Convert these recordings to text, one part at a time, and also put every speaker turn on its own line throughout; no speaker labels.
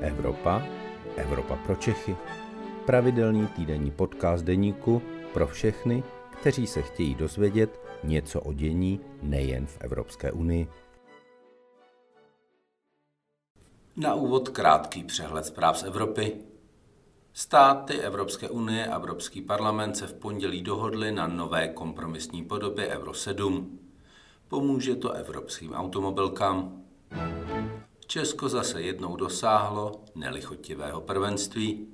Evropa, Evropa pro Čechy. Pravidelný týdenní podcast deníku pro všechny, kteří se chtějí dozvědět něco o dění nejen v Evropské unii.
Na úvod krátký přehled zpráv z Evropy. Státy Evropské unie a Evropský parlament se v pondělí dohodly na nové kompromisní podobě Euro 7. Pomůže to evropským automobilkám. Česko zase jednou dosáhlo nelichotivého prvenství.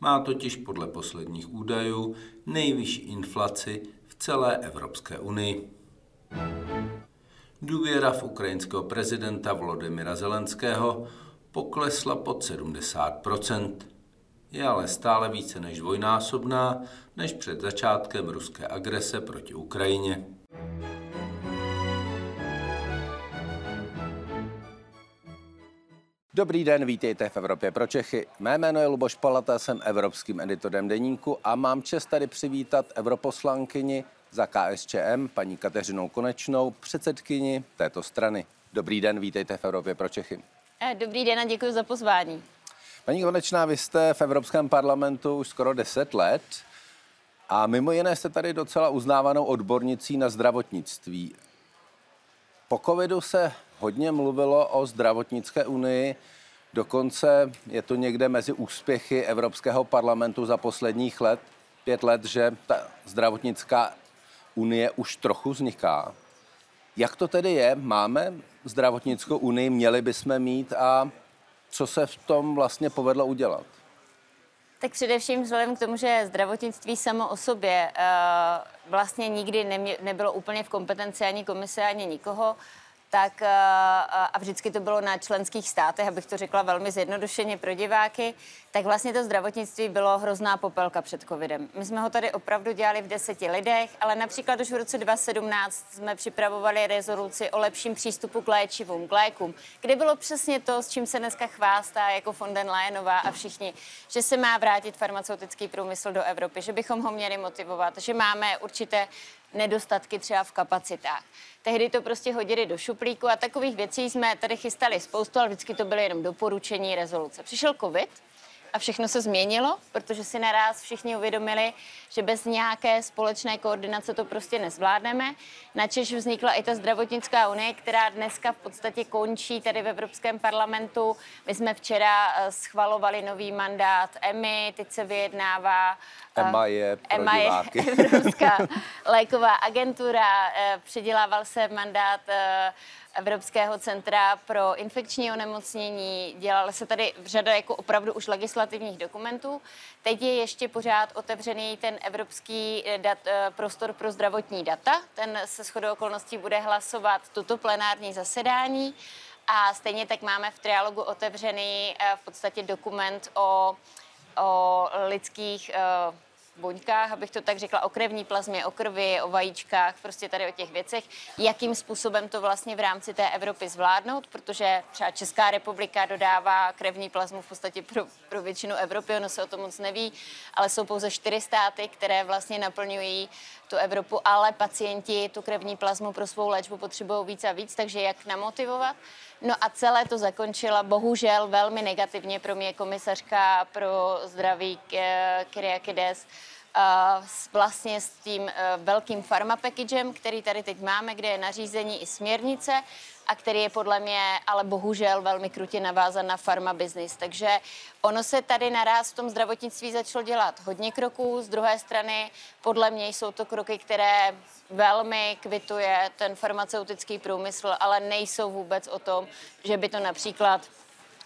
Má totiž podle posledních údajů nejvyšší inflaci v celé Evropské unii. Důvěra v ukrajinského prezidenta Volodymyra Zelenského poklesla pod 70% Je ale stále více než dvojnásobná než před začátkem ruské agrese proti Ukrajině.
Dobrý den, vítejte v Evropě pro Čechy. Mé jméno je Luboš Palata, jsem evropským editorem deníku a mám čest tady přivítat europoslankyni za KSČM, paní Kateřinou Konečnou, předsedkyni této strany. Dobrý den, vítejte v Evropě pro Čechy.
Eh, dobrý den a děkuji za pozvání.
Paní Konečná, vy jste v Evropském parlamentu už skoro 10 let a mimo jiné jste tady docela uznávanou odbornicí na zdravotnictví. Po covidu se hodně mluvilo o zdravotnické unii, dokonce je to někde mezi úspěchy Evropského parlamentu za posledních let, pět let, že ta zdravotnická unie už trochu vzniká. Jak to tedy je? Máme zdravotnickou unii, měli bychom mít a co se v tom vlastně povedlo udělat?
Tak především vzhledem k tomu, že zdravotnictví samo o sobě uh, vlastně nikdy nemě, nebylo úplně v kompetenci ani komise, ani nikoho, tak eh, a vždycky to bylo na členských státech, abych to řekla velmi zjednodušeně pro diváky, tak vlastně to zdravotnictví bylo hrozná popelka před covidem. My jsme ho tady opravdu dělali v deseti lidech, ale například už v roce 2017 jsme připravovali rezoluci o lepším přístupu k léčivům, k lékům, kde bylo přesně to, s čím se dneska chvástá jako von den Leyenová a všichni, že se má vrátit farmaceutický průmysl do Evropy, že bychom ho měli motivovat, že máme určité nedostatky třeba v kapacitách. Tehdy to prostě hodili do šuplíku a takových věcí jsme tady chystali spoustu, ale vždycky to byly jenom doporučení, rezoluce. Přišel covid, a všechno se změnilo, protože si naraz všichni uvědomili, že bez nějaké společné koordinace to prostě nezvládneme. Načež vznikla i ta zdravotnická unie, která dneska v podstatě končí tady v Evropském parlamentu. My jsme včera eh, schvalovali nový mandát EMI, teď se vyjednává
eh, EMA je pro EMA je
Evropská léková agentura, eh, předělával se mandát Evropského centra pro infekční onemocnění. Dělala se tady řada jako opravdu už legislativních dokumentů. Teď je ještě pořád otevřený ten evropský eh, dat, eh, prostor pro zdravotní data. Ten se shodou okolností bude hlasovat toto plenární zasedání. A stejně tak máme v trialogu otevřený eh, v podstatě dokument o, o lidských buňkách, abych to tak řekla, o krevní plazmě, o krvi, o vajíčkách, prostě tady o těch věcech, jakým způsobem to vlastně v rámci té Evropy zvládnout, protože třeba Česká republika dodává krevní plazmu v podstatě pro, pro většinu Evropy, ono se o tom moc neví, ale jsou pouze čtyři státy, které vlastně naplňují tu Evropu, ale pacienti tu krevní plazmu pro svou léčbu potřebují víc a víc, takže jak namotivovat? No a celé to zakončila bohužel velmi negativně pro mě komisařka pro zdraví Kyriakides, vlastně s tím e, velkým pharma packagem, který tady teď máme, kde je nařízení i směrnice a který je podle mě ale bohužel velmi krutě navázan na pharma business. Takže ono se tady naraz v tom zdravotnictví začalo dělat hodně kroků. Z druhé strany podle mě jsou to kroky, které velmi kvituje ten farmaceutický průmysl, ale nejsou vůbec o tom, že by to například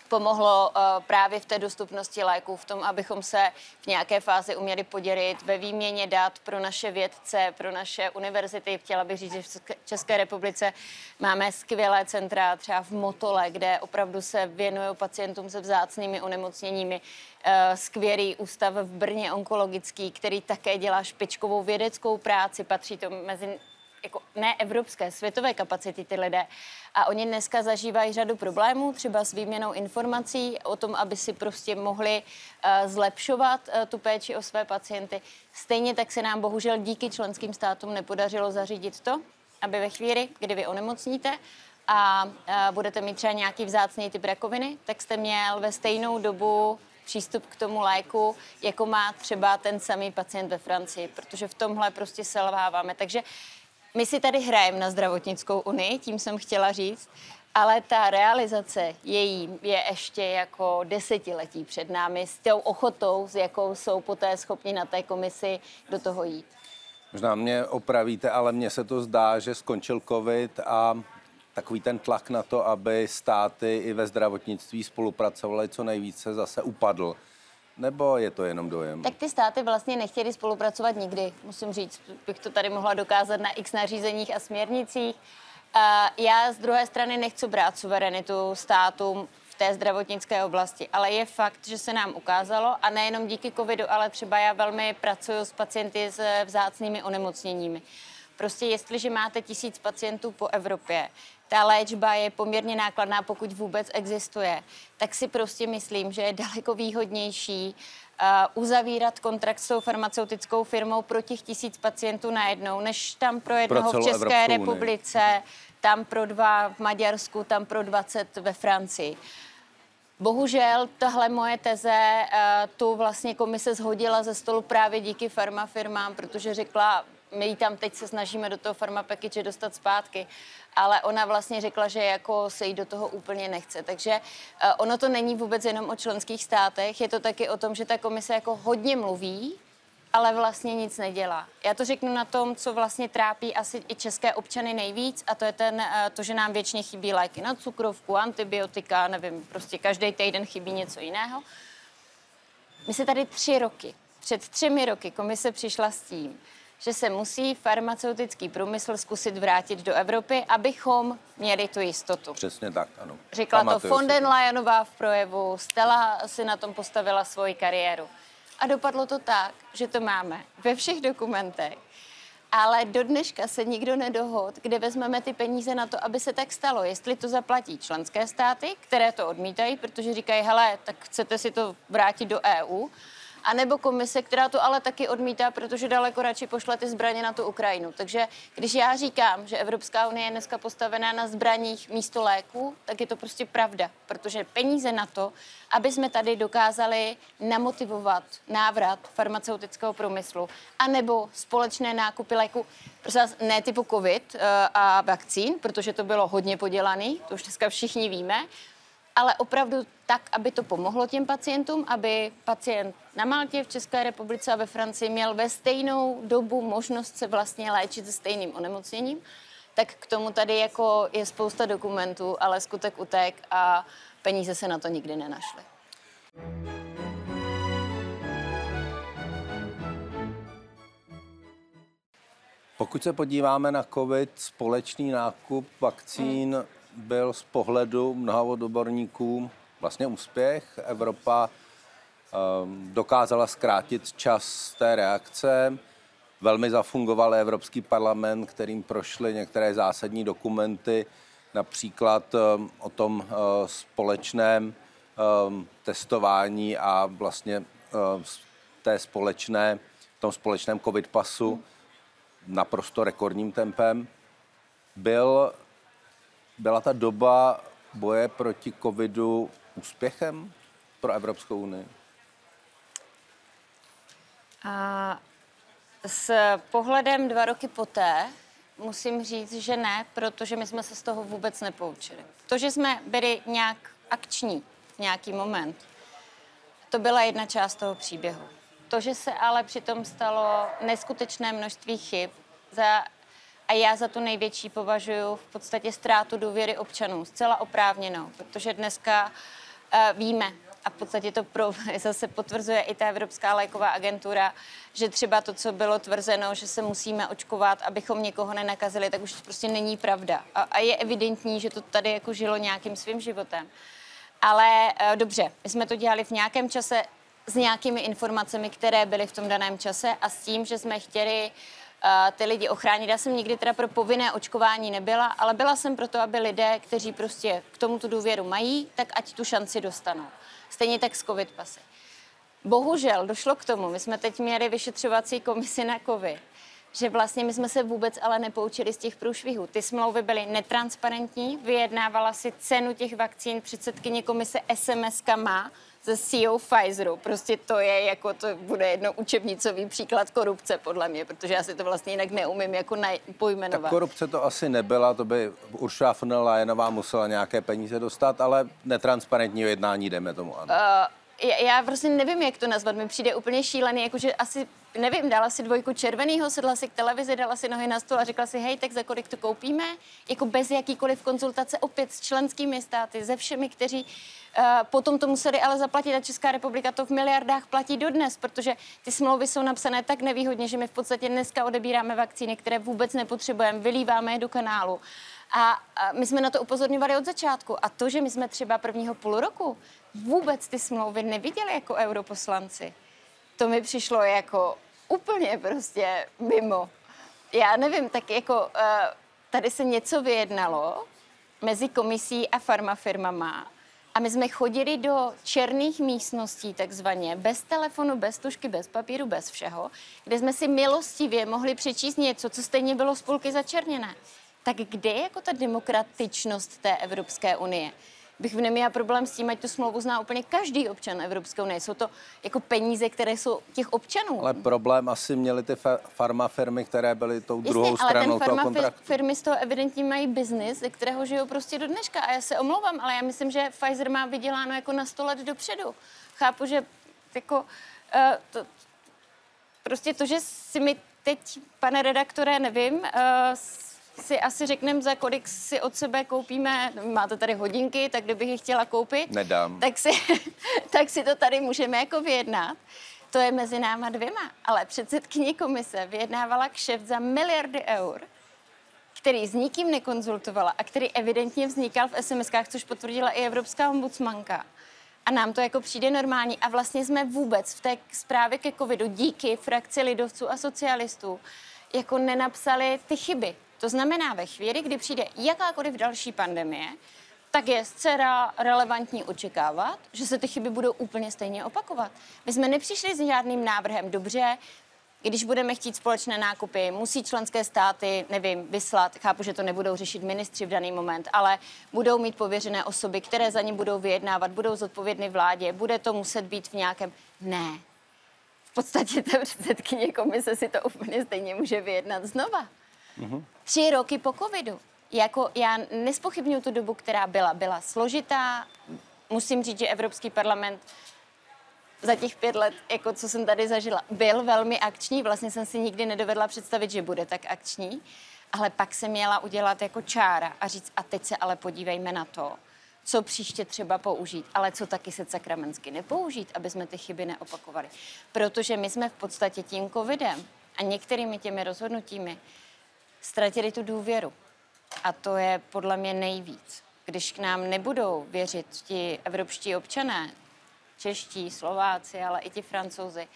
pomohlo uh, právě v té dostupnosti léků, v tom, abychom se v nějaké fázi uměli podělit ve výměně dat pro naše vědce, pro naše univerzity. Chtěla bych říct, že v České republice máme skvělé centra, třeba v Motole, kde opravdu se věnují pacientům se vzácnými onemocněními. Uh, skvělý ústav v Brně onkologický, který také dělá špičkovou vědeckou práci, patří to mezi jako ne evropské, světové kapacity ty lidé. A oni dneska zažívají řadu problémů, třeba s výměnou informací o tom, aby si prostě mohli uh, zlepšovat uh, tu péči o své pacienty. Stejně tak se nám bohužel díky členským státům nepodařilo zařídit to, aby ve chvíli, kdy vy onemocníte, a, a budete mít třeba nějaký vzácný typ rakoviny, tak jste měl ve stejnou dobu přístup k tomu léku, jako má třeba ten samý pacient ve Francii, protože v tomhle prostě selháváme. Takže my si tady hrajeme na zdravotnickou unii, tím jsem chtěla říct, ale ta realizace její je ještě jako desetiletí před námi s tou ochotou, s jakou jsou poté schopni na té komisi do toho jít.
Možná mě opravíte, ale mně se to zdá, že skončil covid a takový ten tlak na to, aby státy i ve zdravotnictví spolupracovaly co nejvíce, zase upadl. Nebo je to jenom dojem?
Tak ty státy vlastně nechtěly spolupracovat nikdy, musím říct. Bych to tady mohla dokázat na x nařízeních a směrnicích. Já z druhé strany nechci brát suverenitu státům v té zdravotnické oblasti, ale je fakt, že se nám ukázalo, a nejenom díky covidu, ale třeba já velmi pracuji s pacienty s vzácnými onemocněními. Prostě jestliže máte tisíc pacientů po Evropě, ta léčba je poměrně nákladná, pokud vůbec existuje, tak si prostě myslím, že je daleko výhodnější uh, uzavírat kontrakt s tou farmaceutickou firmou pro těch tisíc pacientů najednou, než tam pro jednoho pro v České republice, tam pro dva v Maďarsku, tam pro 20 ve Francii. Bohužel tahle moje teze uh, tu vlastně komise zhodila ze stolu právě díky farmafirmám, protože řekla, my ji tam teď se snažíme do toho pharma package dostat zpátky, ale ona vlastně řekla, že jako se jí do toho úplně nechce. Takže uh, ono to není vůbec jenom o členských státech, je to taky o tom, že ta komise jako hodně mluví, ale vlastně nic nedělá. Já to řeknu na tom, co vlastně trápí asi i české občany nejvíc, a to je ten, uh, to, že nám většině chybí léky na cukrovku, antibiotika, nevím, prostě každý týden chybí něco jiného. My se tady tři roky, před třemi roky komise přišla s tím, že se musí farmaceutický průmysl zkusit vrátit do Evropy, abychom měli tu jistotu.
Přesně tak, ano.
Řekla Pamatuju to von den Leyenová v projevu, Stella si na tom postavila svoji kariéru. A dopadlo to tak, že to máme ve všech dokumentech, ale do dneška se nikdo nedohod, kde vezmeme ty peníze na to, aby se tak stalo. Jestli to zaplatí členské státy, které to odmítají, protože říkají, hele, tak chcete si to vrátit do EU, a nebo komise, která to ale taky odmítá, protože daleko radši pošle ty zbraně na tu Ukrajinu. Takže když já říkám, že Evropská unie je dneska postavená na zbraních místo léku, tak je to prostě pravda, protože peníze na to, aby jsme tady dokázali namotivovat návrat farmaceutického průmyslu, anebo společné nákupy léku, prostě ne typu COVID uh, a vakcín, protože to bylo hodně podělaný, to už dneska všichni víme, ale opravdu tak, aby to pomohlo těm pacientům, aby pacient na Maltě, v České republice a ve Francii měl ve stejnou dobu možnost se vlastně léčit se stejným onemocněním, tak k tomu tady jako je spousta dokumentů, ale skutek utek a peníze se na to nikdy nenašly.
Pokud se podíváme na COVID, společný nákup vakcín hmm byl z pohledu mnoha odborníků vlastně úspěch. Evropa um, dokázala zkrátit čas té reakce. Velmi zafungoval Evropský parlament, kterým prošly některé zásadní dokumenty, například um, o tom uh, společném um, testování a vlastně té společné, tom společném covid pasu naprosto rekordním tempem. Byl byla ta doba boje proti covidu úspěchem pro Evropskou unii?
A s pohledem dva roky poté musím říct, že ne, protože my jsme se z toho vůbec nepoučili. To, že jsme byli nějak akční v nějaký moment, to byla jedna část toho příběhu. To, že se ale přitom stalo neskutečné množství chyb za a já za tu největší považuji v podstatě ztrátu důvěry občanů, zcela oprávněnou, protože dneska uh, víme, a v podstatě to pro, zase potvrzuje i ta Evropská léková agentura, že třeba to, co bylo tvrzeno, že se musíme očkovat, abychom někoho nenakazili, tak už to prostě není pravda. A, a je evidentní, že to tady jako žilo nějakým svým životem. Ale uh, dobře, my jsme to dělali v nějakém čase s nějakými informacemi, které byly v tom daném čase a s tím, že jsme chtěli uh, ty lidi ochránit. Já jsem nikdy teda pro povinné očkování nebyla, ale byla jsem pro to, aby lidé, kteří prostě k tomu tu důvěru mají, tak ať tu šanci dostanou. Stejně tak s covid pasy. Bohužel došlo k tomu, my jsme teď měli vyšetřovací komisi na covid, že vlastně my jsme se vůbec ale nepoučili z těch průšvihů. Ty smlouvy byly netransparentní, vyjednávala si cenu těch vakcín předsedkyně komise SMS-kama, ze CEO Pfizeru. Prostě to je jako, to bude jedno učebnicový příklad korupce, podle mě, protože já si to vlastně jinak neumím jako pojmenovat.
Tak korupce to asi nebyla, to by Uršula von der Leyenová musela nějaké peníze dostat, ale netransparentní jednání jdeme tomu, ano.
Uh, já prostě nevím, jak to nazvat. Mi přijde úplně šílený, jakože asi, nevím, dala si dvojku červenýho, sedla si k televizi, dala si nohy na stůl a řekla si, hej, tak za kolik to koupíme? Jako bez jakýkoliv konzultace opět s členskými státy, se všemi, kteří Eh, potom to museli ale zaplatit a Česká republika to v miliardách platí dodnes, protože ty smlouvy jsou napsané tak nevýhodně, že my v podstatě dneska odebíráme vakcíny, které vůbec nepotřebujeme, vylíváme je do kanálu. A, my jsme na to upozorňovali od začátku. A to, že my jsme třeba prvního půl roku vůbec ty smlouvy neviděli jako europoslanci, to mi přišlo jako úplně prostě mimo. Já nevím, tak jako eh, tady se něco vyjednalo mezi komisí a farmafirmama a my jsme chodili do černých místností, takzvaně, bez telefonu, bez tušky, bez papíru, bez všeho, kde jsme si milostivě mohli přečíst něco, co stejně bylo z půlky začerněné. Tak kde je jako ta demokratičnost té Evropské unie? Bych neměla problém s tím, ať tu smlouvu zná úplně každý občan Evropské unie. Jsou to jako peníze, které jsou těch občanů.
Ale problém asi měly ty farmafirmy, které byly tou Jasně, druhou ale stranou
ten
toho kontraktu.
firmy z toho evidentně mají biznis, ze kterého žijou prostě do dneška. A já se omlouvám, ale já myslím, že Pfizer má vyděláno jako na 100 let dopředu. Chápu, že jako uh, to, prostě to, že si mi teď, pane redaktore, nevím, uh, si asi řekneme, za kolik si od sebe koupíme, máte tady hodinky, tak kdybych je chtěla koupit,
Nedám.
Tak, si, tak si to tady můžeme jako vyjednat. To je mezi náma dvěma. Ale předsedkyně komise vyjednávala kšeft za miliardy eur, který s nikým nekonzultovala a který evidentně vznikal v SMS-kách, což potvrdila i Evropská ombudsmanka. A nám to jako přijde normální. A vlastně jsme vůbec v té zprávě ke covidu díky frakci lidovců a socialistů jako nenapsali ty chyby. To znamená, ve chvíli, kdy přijde jakákoliv další pandemie, tak je zcela relevantní očekávat, že se ty chyby budou úplně stejně opakovat. My jsme nepřišli s žádným návrhem dobře, když budeme chtít společné nákupy, musí členské státy, nevím, vyslat, chápu, že to nebudou řešit ministři v daný moment, ale budou mít pověřené osoby, které za ně budou vyjednávat, budou zodpovědny vládě, bude to muset být v nějakém... Ne. V podstatě ta předsedkyně komise si to úplně stejně může vyjednat znova. Mm-hmm. Tři roky po covidu. Jako já nespochybnuju tu dobu, která byla. Byla složitá. Musím říct, že Evropský parlament za těch pět let, jako co jsem tady zažila, byl velmi akční. Vlastně jsem si nikdy nedovedla představit, že bude tak akční. Ale pak se měla udělat jako čára a říct, a teď se ale podívejme na to, co příště třeba použít, ale co taky se sakramensky nepoužít, aby jsme ty chyby neopakovali. Protože my jsme v podstatě tím covidem a některými těmi rozhodnutími ztratili tu důvěru. A to je podle mě nejvíc. Když k nám nebudou věřit ti evropští občané, čeští, Slováci, ale i ti francouzi,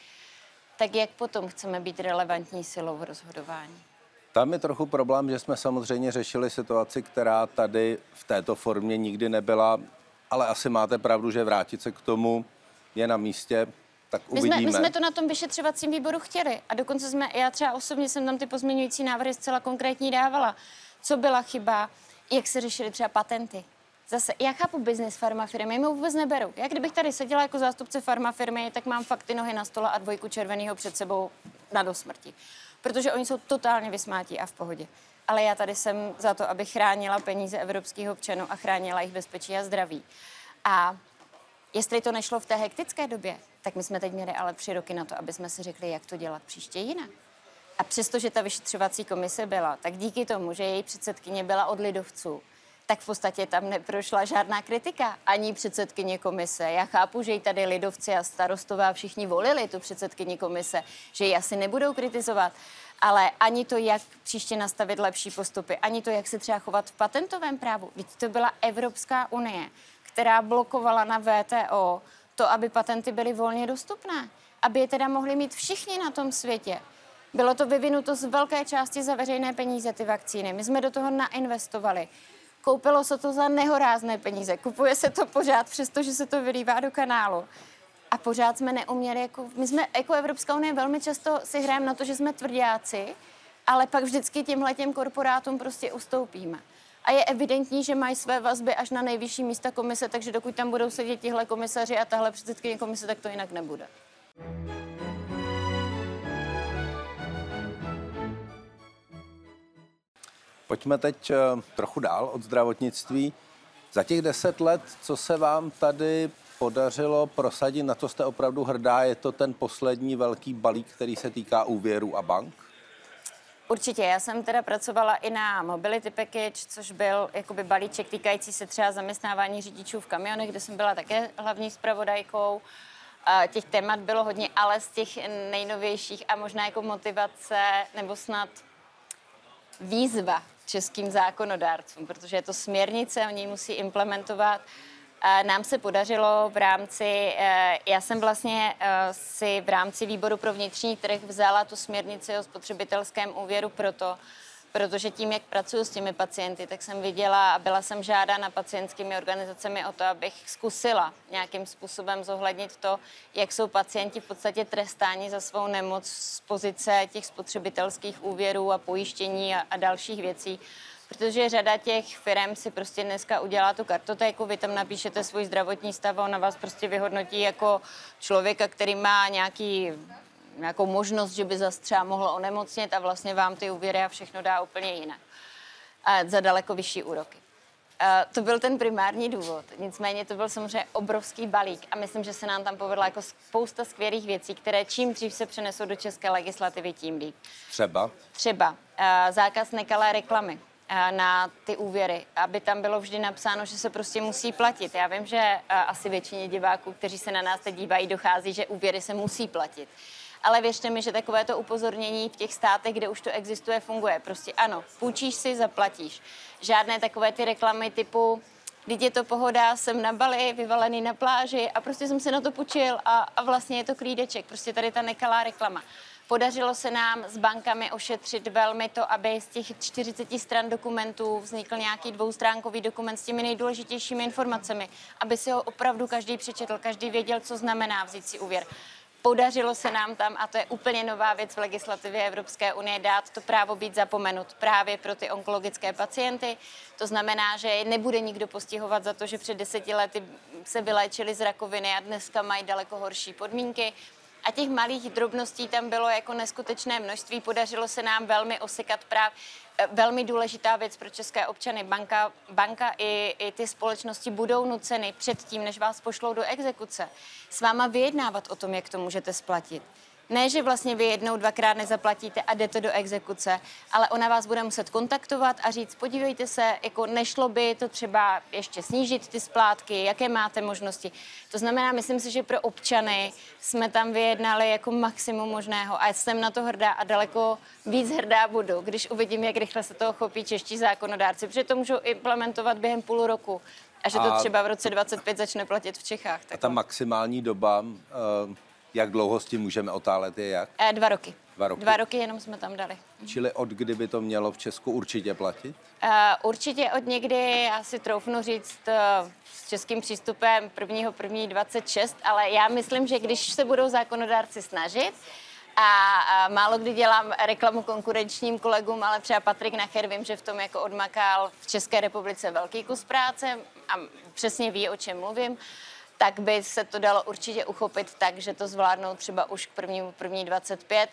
tak jak potom chceme být relevantní silou v rozhodování?
Tam je trochu problém, že jsme samozřejmě řešili situaci, která tady v této formě nikdy nebyla, ale asi máte pravdu, že vrátit se k tomu je na místě tak uvidíme.
My jsme, my jsme to na tom vyšetřovacím výboru chtěli a dokonce jsme, já třeba osobně jsem tam ty pozměňující návrhy zcela konkrétní dávala. Co byla chyba, jak se řešily třeba patenty. Zase, já chápu biznis farmafirmy, my vůbec neberu. Já kdybych tady seděla jako zástupce farmafirmy, tak mám fakt ty nohy na stole a dvojku červeného před sebou na dosmrti. Protože oni jsou totálně vysmátí a v pohodě. Ale já tady jsem za to, abych chránila peníze evropských občanů a chránila jejich bezpečí a zdraví. A jestli to nešlo v té hektické době, tak my jsme teď měli ale tři roky na to, aby jsme si řekli, jak to dělat příště jinak. A přestože ta vyšetřovací komise byla, tak díky tomu, že její předsedkyně byla od lidovců, tak v podstatě tam neprošla žádná kritika, ani předsedkyně komise. Já chápu, že ji tady lidovci a starostová všichni volili, tu předsedkyni komise, že ji asi nebudou kritizovat, ale ani to, jak příště nastavit lepší postupy, ani to, jak se třeba chovat v patentovém právu. Víte, to byla Evropská unie, která blokovala na VTO to, aby patenty byly volně dostupné, aby je teda mohli mít všichni na tom světě. Bylo to vyvinuto z velké části za veřejné peníze, ty vakcíny. My jsme do toho nainvestovali. Koupilo se to za nehorázné peníze. Kupuje se to pořád, přestože se to vylívá do kanálu. A pořád jsme neuměli, jako, my jsme jako Evropská unie velmi často si hrajeme na to, že jsme tvrdáci ale pak vždycky těmhle těm korporátům prostě ustoupíme. A je evidentní, že mají své vazby až na nejvyšší místa komise, takže dokud tam budou sedět tihle komisaři a tahle předsedkyně komise, tak to jinak nebude.
Pojďme teď eh, trochu dál od zdravotnictví. Za těch deset let, co se vám tady podařilo prosadit, na to jste opravdu hrdá, je to ten poslední velký balík, který se týká úvěru a bank?
Určitě, já jsem teda pracovala i na Mobility Package, což byl jakoby balíček týkající se třeba zaměstnávání řidičů v kamionech, kde jsem byla také hlavní zpravodajkou. Těch témat bylo hodně, ale z těch nejnovějších a možná jako motivace nebo snad výzva českým zákonodárcům, protože je to směrnice, oni musí implementovat. Nám se podařilo v rámci, eh, já jsem vlastně eh, si v rámci výboru pro vnitřní trh vzala tu směrnici o spotřebitelském úvěru proto, protože tím, jak pracuji s těmi pacienty, tak jsem viděla a byla jsem žádána pacientskými organizacemi o to, abych zkusila nějakým způsobem zohlednit to, jak jsou pacienti v podstatě trestáni za svou nemoc z pozice těch spotřebitelských úvěrů a pojištění a, a dalších věcí protože řada těch firm si prostě dneska udělá tu kartotéku, vy tam napíšete svůj zdravotní stav a ona vás prostě vyhodnotí jako člověka, který má nějaký nějakou možnost, že by zase třeba mohl onemocnit a vlastně vám ty úvěry a všechno dá úplně jinak. A za daleko vyšší úroky. A to byl ten primární důvod. Nicméně to byl samozřejmě obrovský balík a myslím, že se nám tam povedla jako spousta skvělých věcí, které čím dřív se přenesou do české legislativy, tím líp.
Třeba?
Třeba uh, zákaz nekalé reklamy na ty úvěry, aby tam bylo vždy napsáno, že se prostě musí platit. Já vím, že asi většině diváků, kteří se na nás teď dívají, dochází, že úvěry se musí platit. Ale věřte mi, že takovéto upozornění v těch státech, kde už to existuje, funguje. Prostě ano, půjčíš si, zaplatíš. Žádné takové ty reklamy typu Teď je to pohoda, jsem na Bali, vyvalený na pláži a prostě jsem se na to půjčil a, a vlastně je to klídeček. Prostě tady ta nekalá reklama. Podařilo se nám s bankami ošetřit velmi to, aby z těch 40 stran dokumentů vznikl nějaký dvoustránkový dokument s těmi nejdůležitějšími informacemi, aby si ho opravdu každý přečetl, každý věděl, co znamená vzít si úvěr. Podařilo se nám tam, a to je úplně nová věc v legislativě Evropské unie, dát to právo být zapomenut právě pro ty onkologické pacienty. To znamená, že nebude nikdo postihovat za to, že před deseti lety se vyléčili z rakoviny a dneska mají daleko horší podmínky. A těch malých drobností tam bylo jako neskutečné množství. Podařilo se nám velmi osekat práv. Eh, velmi důležitá věc pro české občany. Banka, banka i, i ty společnosti budou nuceny předtím, než vás pošlou do exekuce, s váma vyjednávat o tom, jak to můžete splatit. Ne, že vlastně vy jednou, dvakrát nezaplatíte a jdete do exekuce, ale ona vás bude muset kontaktovat a říct, podívejte se, jako nešlo by to třeba ještě snížit ty splátky, jaké máte možnosti. To znamená, myslím si, že pro občany jsme tam vyjednali jako maximum možného a jsem na to hrdá a daleko víc hrdá budu, když uvidím, jak rychle se toho chopí čeští zákonodárci, protože to můžou implementovat během půl roku a že to třeba v roce 25 začne platit v Čechách.
Tak a ta maximální doba uh jak dlouho s tím můžeme otálet, je jak?
E, dva roky.
Dva roky.
Dva roky jenom jsme tam dali.
Čili od kdy by to mělo v Česku určitě platit?
Uh, určitě od někdy, já si troufnu říct, uh, s českým přístupem 1.1.26, ale já myslím, že když se budou zákonodárci snažit, a, a málo kdy dělám reklamu konkurenčním kolegům, ale třeba Patrik Nacher vím, že v tom jako odmakal v České republice velký kus práce a přesně ví, o čem mluvím tak by se to dalo určitě uchopit tak, že to zvládnou třeba už k prvnímu první 25,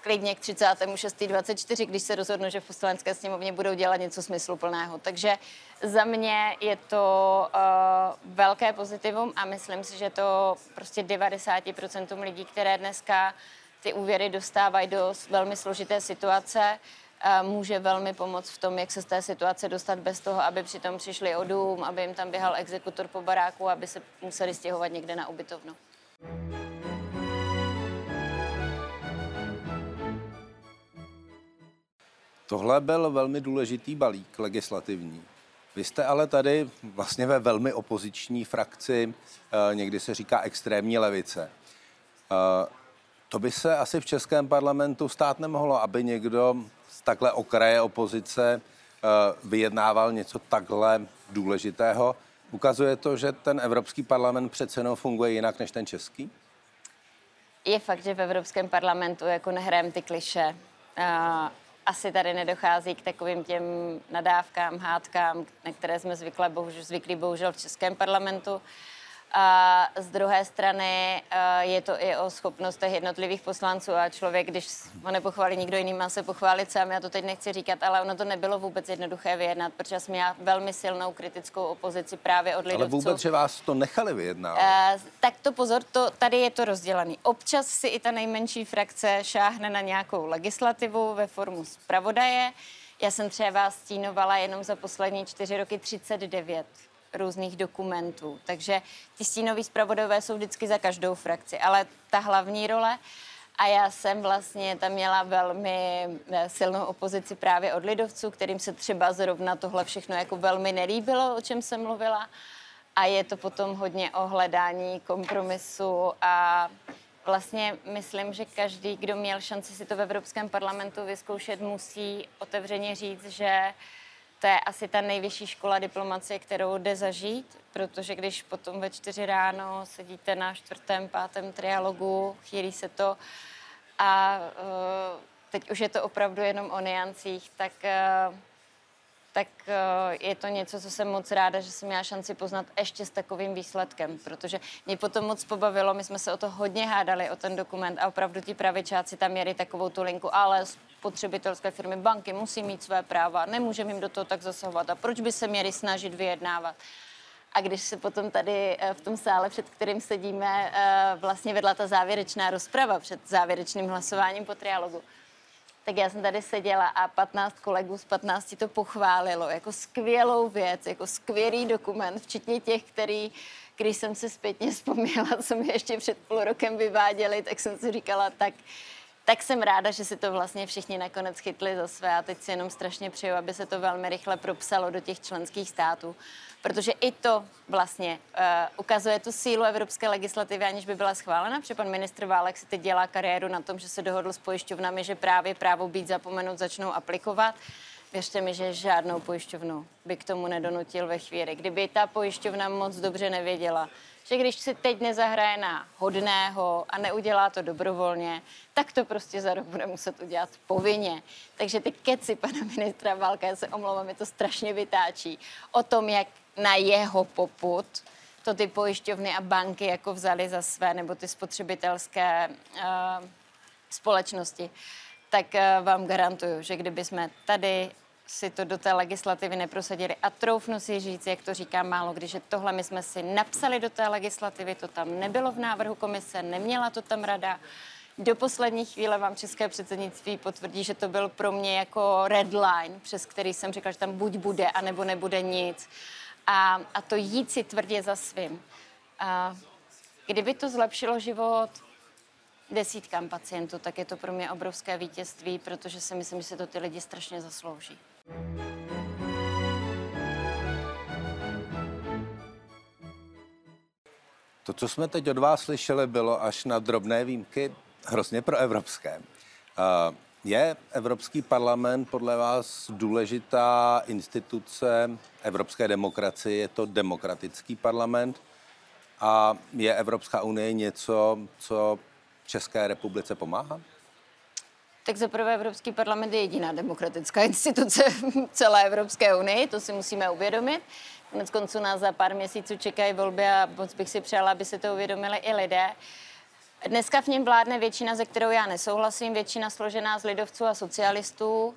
klidně k 36. 24, když se rozhodnu, že v poslanecké sněmovně budou dělat něco smysluplného. Takže za mě je to uh, velké pozitivum a myslím si, že to prostě 90% lidí, které dneska ty úvěry dostávají do velmi složité situace, může velmi pomoct v tom, jak se z té situace dostat bez toho, aby přitom přišli o dům, aby jim tam běhal exekutor po baráku, aby se museli stěhovat někde na ubytovnu.
Tohle byl velmi důležitý balík legislativní. Vy jste ale tady vlastně ve velmi opoziční frakci, eh, někdy se říká extrémní levice. Eh, to by se asi v českém parlamentu stát nemohlo, aby někdo takhle okraje opozice eh, vyjednával něco takhle důležitého. Ukazuje to, že ten Evropský parlament přece jenom funguje jinak než ten český?
Je fakt, že v Evropském parlamentu jako nehrajeme ty kliše. asi tady nedochází k takovým těm nadávkám, hádkám, na které jsme zvykli bohužel, zvyklí bohužel v Českém parlamentu. A z druhé strany eh, je to i o schopnostech jednotlivých poslanců a člověk, když ho nepochválí nikdo jiný, má se pochválit sám. Já to teď nechci říkat, ale ono to nebylo vůbec jednoduché vyjednat, protože jsem měla velmi silnou kritickou opozici právě od lidovců.
Ale vůbec, že vás to nechali vyjednávat. Uh,
tak to pozor, to, tady je to rozdělený. Občas si i ta nejmenší frakce šáhne na nějakou legislativu ve formu zpravodaje. Já jsem třeba stínovala jenom za poslední čtyři roky 39 různých dokumentů. Takže ti stínoví zpravodové jsou vždycky za každou frakci, ale ta hlavní role a já jsem vlastně tam měla velmi eh, silnou opozici právě od lidovců, kterým se třeba zrovna tohle všechno jako velmi nelíbilo, o čem jsem mluvila. A je to potom hodně o hledání kompromisu a vlastně myslím, že každý, kdo měl šanci si to v Evropském parlamentu vyzkoušet, musí otevřeně říct, že to je asi ta nejvyšší škola diplomacie, kterou jde zažít, protože když potom ve čtyři ráno sedíte na čtvrtém, pátém trialogu, chýlí se to a uh, teď už je to opravdu jenom o niancích, tak uh, tak eh, je to něco, co jsem moc ráda, že jsem měla šanci poznat ještě s takovým výsledkem, protože mě potom moc pobavilo, my jsme se o to hodně hádali, o ten dokument a opravdu ti pravičáci tam měli takovou tu linku, ale spotřebitelské firmy, banky musí mít své práva, nemůžeme jim do toho tak zasahovat a proč by se měli snažit vyjednávat. A když se potom tady eh, v tom sále, před kterým sedíme, eh, vlastně vedla ta závěrečná rozprava před závěrečným hlasováním po trialogu, tak já jsem tady seděla a 15 kolegů z 15 to pochválilo jako skvělou věc, jako skvělý dokument, včetně těch, který, když jsem se zpětně vzpomněla, co mi ještě před půl rokem vyváděli, tak jsem si říkala, tak tak jsem ráda, že si to vlastně všichni nakonec chytli za své a teď si jenom strašně přeju, aby se to velmi rychle propsalo do těch členských států, protože i to vlastně uh, ukazuje tu sílu evropské legislativy, aniž by byla schválena, protože pan ministr Válek si teď dělá kariéru na tom, že se dohodl s pojišťovnami, že právě právo být zapomenut začnou aplikovat. Věřte mi, že žádnou pojišťovnu by k tomu nedonutil ve chvíli. Kdyby ta pojišťovna moc dobře nevěděla, že když si teď nezahraje na hodného a neudělá to dobrovolně, tak to prostě za rok bude muset udělat povinně. Takže ty keci pana ministra Válka, já se omlouvám, mi to strašně vytáčí, o tom, jak na jeho poput to ty pojišťovny a banky jako vzali za své, nebo ty spotřebitelské uh, společnosti, tak uh, vám garantuju, že kdyby jsme tady si to do té legislativy neprosadili. A troufnu si říct, jak to říkám málo, když tohle my jsme si napsali do té legislativy, to tam nebylo v návrhu komise, neměla to tam rada. Do poslední chvíle vám české předsednictví potvrdí, že to byl pro mě jako red line, přes který jsem říkala, že tam buď bude, anebo nebude nic. A, a to jít si tvrdě za svým. A kdyby to zlepšilo život desítkám pacientů, tak je to pro mě obrovské vítězství, protože si myslím, že se to ty lidi strašně zaslouží.
To, co jsme teď od vás slyšeli, bylo až na drobné výjimky hrozně proevropské. Je Evropský parlament podle vás důležitá instituce evropské demokracie? Je to demokratický parlament? A je Evropská unie něco, co České republice pomáhá?
Tak za prvé Evropský parlament je jediná demokratická instituce v celé Evropské unii, to si musíme uvědomit. Konec konců nás za pár měsíců čekají volby a moc bych si přála, aby se to uvědomili i lidé. Dneska v něm vládne většina, ze kterou já nesouhlasím, většina složená z lidovců a socialistů. Uh,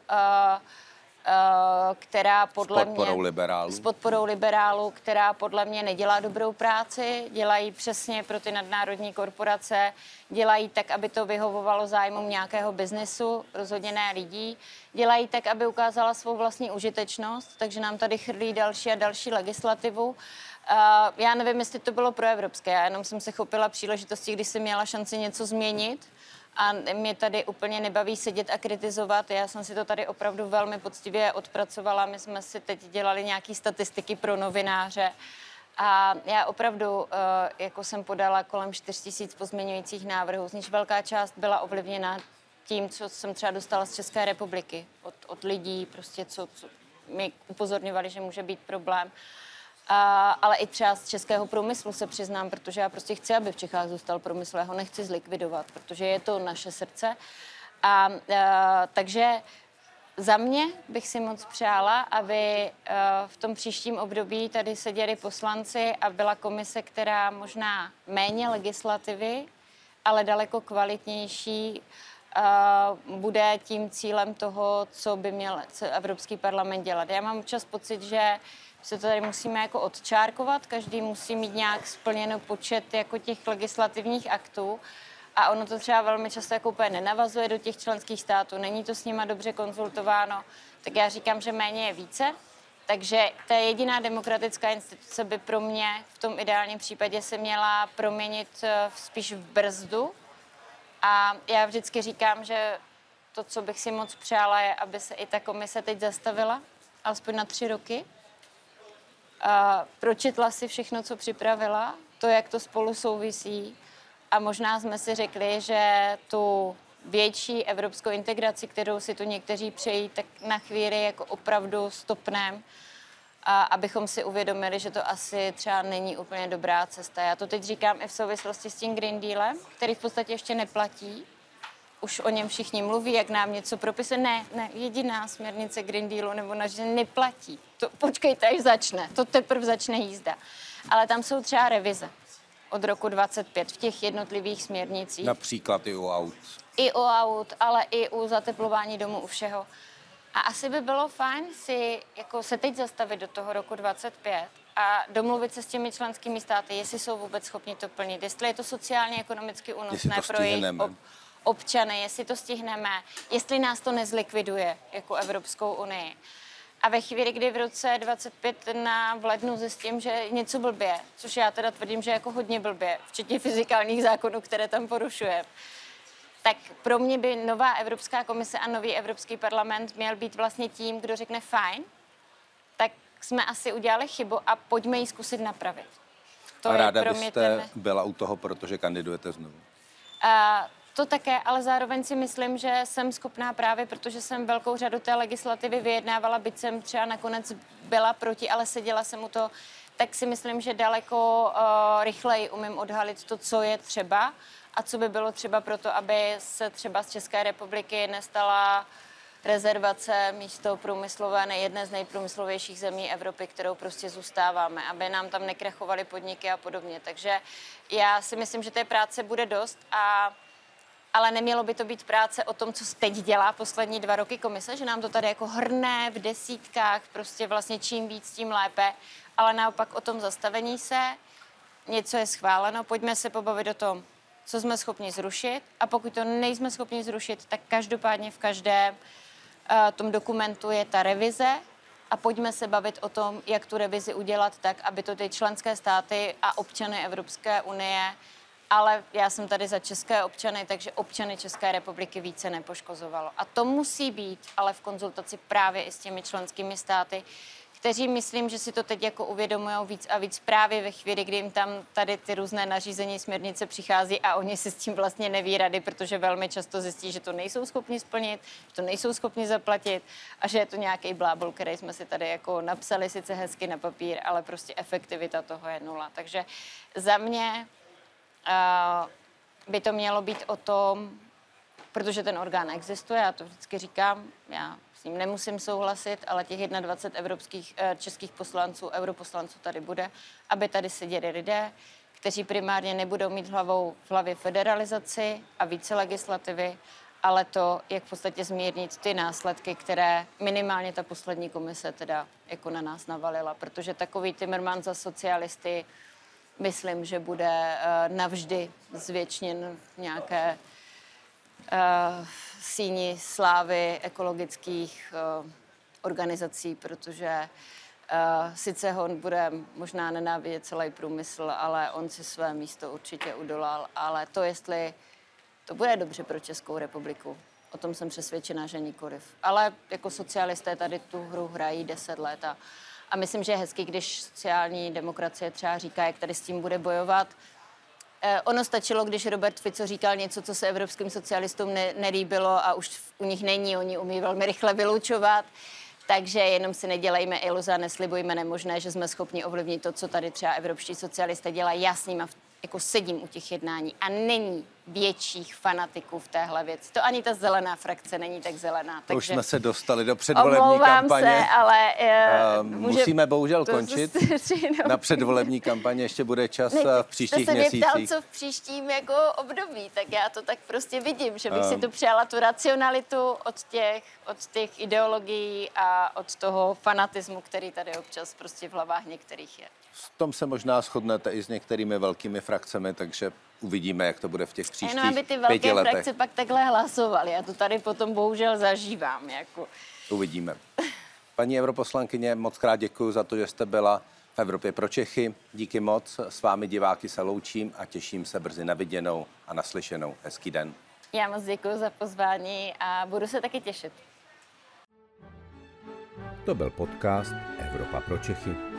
která podle
s podporou
mě...
Liberálů.
S podporou liberálů. která podle mě nedělá dobrou práci, dělají přesně pro ty nadnárodní korporace, dělají tak, aby to vyhovovalo zájmům nějakého biznesu, rozhodně ne lidí, dělají tak, aby ukázala svou vlastní užitečnost, takže nám tady chrlí další a další legislativu. Uh, já nevím, jestli to bylo pro evropské, já jenom jsem se chopila příležitosti, když jsem měla šanci něco změnit a mě tady úplně nebaví sedět a kritizovat. Já jsem si to tady opravdu velmi poctivě odpracovala. My jsme si teď dělali nějaké statistiky pro novináře. A já opravdu, eh, jako jsem podala kolem 4 tisíc pozměňujících návrhů, z nich velká část byla ovlivněna tím, co jsem třeba dostala z České republiky, od, od lidí, prostě co, co mi upozorňovali, že může být problém. A, ale i třeba z českého průmyslu se přiznám, protože já prostě chci, aby v Čechách zůstal průmysl, já ho nechci zlikvidovat, protože je to naše srdce. A, a takže za mě bych si moc přála, aby v tom příštím období tady seděli poslanci a byla komise, která možná méně legislativy, ale daleko kvalitnější, bude tím cílem toho, co by měl Evropský parlament dělat. Já mám občas pocit, že se to tady musíme jako odčárkovat, každý musí mít nějak splněno počet jako těch legislativních aktů a ono to třeba velmi často jako úplně nenavazuje do těch členských států, není to s nima dobře konzultováno, tak já říkám, že méně je více. Takže ta jediná demokratická instituce by pro mě v tom ideálním případě se měla proměnit eh, spíš v brzdu. A já vždycky říkám, že to, co bych si moc přála, je, aby se i ta komise teď zastavila, alespoň na tři roky. A pročetla si všechno, co připravila, to, jak to spolu souvisí a možná jsme si řekli, že tu větší evropskou integraci, kterou si tu někteří přejí, tak na chvíli jako opravdu stopneme, a abychom si uvědomili, že to asi třeba není úplně dobrá cesta. Já to teď říkám i v souvislosti s tím Green Dealem, který v podstatě ještě neplatí. Už o něm všichni mluví, jak nám něco propisuje. Ne, ne, jediná směrnice Green Dealu nebo na že neplatí. To, počkejte, až začne. To teprve začne jízda. Ale tam jsou třeba revize od roku 25 v těch jednotlivých směrnicích.
Například i u aut.
I u aut, ale i u zateplování domu, u všeho. A asi by bylo fajn si jako se teď zastavit do toho roku 25 a domluvit se s těmi členskými státy, jestli jsou vůbec schopni to plnit, jestli je to sociálně, ekonomicky únosné pro jejich ob, občany, jestli to stihneme, jestli nás to nezlikviduje jako Evropskou unii. A ve chvíli, kdy v roce 25 na v lednu zjistím, že něco blbě, což já teda tvrdím, že jako hodně blbě, včetně fyzikálních zákonů, které tam porušuje, tak pro mě by nová Evropská komise a nový Evropský parlament měl být vlastně tím, kdo řekne fajn, tak jsme asi udělali chybu a pojďme ji zkusit napravit.
To a ráda pro mě byste ten... byla u toho, protože kandidujete znovu.
A to také, ale zároveň si myslím, že jsem schopná právě, protože jsem velkou řadu té legislativy vyjednávala, byť jsem třeba nakonec byla proti, ale seděla jsem u to, tak si myslím, že daleko uh, rychleji umím odhalit to, co je třeba a co by bylo třeba pro to, aby se třeba z České republiky nestala rezervace místo průmyslové na jedné z nejprůmyslovějších zemí Evropy, kterou prostě zůstáváme, aby nám tam nekrachovaly podniky a podobně. Takže já si myslím, že té práce bude dost a ale nemělo by to být práce o tom, co teď dělá poslední dva roky komise, že nám to tady jako hrne v desítkách, prostě vlastně čím víc, tím lépe, ale naopak o tom zastavení se, něco je schváleno, pojďme se pobavit o tom, co jsme schopni zrušit. A pokud to nejsme schopni zrušit, tak každopádně v každém uh, tom dokumentu je ta revize. A pojďme se bavit o tom, jak tu revizi udělat tak, aby to ty členské státy a občany Evropské unie ale já jsem tady za české občany, takže občany České republiky více nepoškozovalo. A to musí být ale v konzultaci právě i s těmi členskými státy, kteří myslím, že si to teď jako uvědomují víc a víc právě ve chvíli, kdy jim tam tady ty různé nařízení směrnice přichází a oni si s tím vlastně neví rady, protože velmi často zjistí, že to nejsou schopni splnit, že to nejsou schopni zaplatit a že je to nějaký blábol, který jsme si tady jako napsali sice hezky na papír, ale prostě efektivita toho je nula. Takže za mě by to mělo být o tom, protože ten orgán existuje, já to vždycky říkám, já s ním nemusím souhlasit, ale těch 21 evropských, eh, českých poslanců, europoslanců tady bude, aby tady seděli lidé, kteří primárně nebudou mít hlavou v hlavě federalizaci a více legislativy, ale to, jak v podstatě zmírnit ty následky, které minimálně ta poslední komise teda jako na nás navalila, protože takový Timmermans za socialisty myslím, že bude uh, navždy zvětšněn v nějaké uh, síni slávy ekologických uh, organizací, protože uh, sice ho bude možná nenávidět celý průmysl, ale on si své místo určitě udolal. Ale to, jestli to bude dobře pro Českou republiku, o tom jsem přesvědčená, že nikoliv. Ale jako socialisté tady tu hru hrají deset let a a myslím, že je hezký, když sociální demokracie třeba říká, jak tady s tím bude bojovat. Eh, ono stačilo, když Robert Fico říkal něco, co se evropským socialistům ne- nelíbilo a už u nich není, oni umí velmi rychle vylučovat. Takže jenom si nedělejme iluze a neslibujme nemožné, že jsme schopni ovlivnit to, co tady třeba evropští socialisté dělají. Já s nimi jako sedím u těch jednání a není větších fanatiků v téhle věci. To ani ta zelená frakce není tak zelená.
To už jsme se dostali do předvolební kampaně.
se, ale...
Uh, může, musíme bohužel končit. Na předvolební kampaně ještě bude čas ne, v příštích
se
měsících.
Ptal, co v příštím jako období, tak já to tak prostě vidím, že bych um, si tu přijala tu racionalitu od těch, od těch ideologií a od toho fanatismu, který tady občas prostě v hlavách některých je.
V tom se možná shodnete i s některými velkými frakcemi, takže uvidíme, jak to bude v těch příštích
Jenom aby ty velké frakce pak takhle hlasovaly. Já to tady potom bohužel zažívám. Jako.
Uvidíme. Paní europoslankyně, moc krát děkuji za to, že jste byla v Evropě pro Čechy. Díky moc. S vámi diváky se loučím a těším se brzy na viděnou a naslyšenou. Hezký den.
Já moc děkuji za pozvání a budu se taky těšit.
To byl podcast Evropa pro Čechy.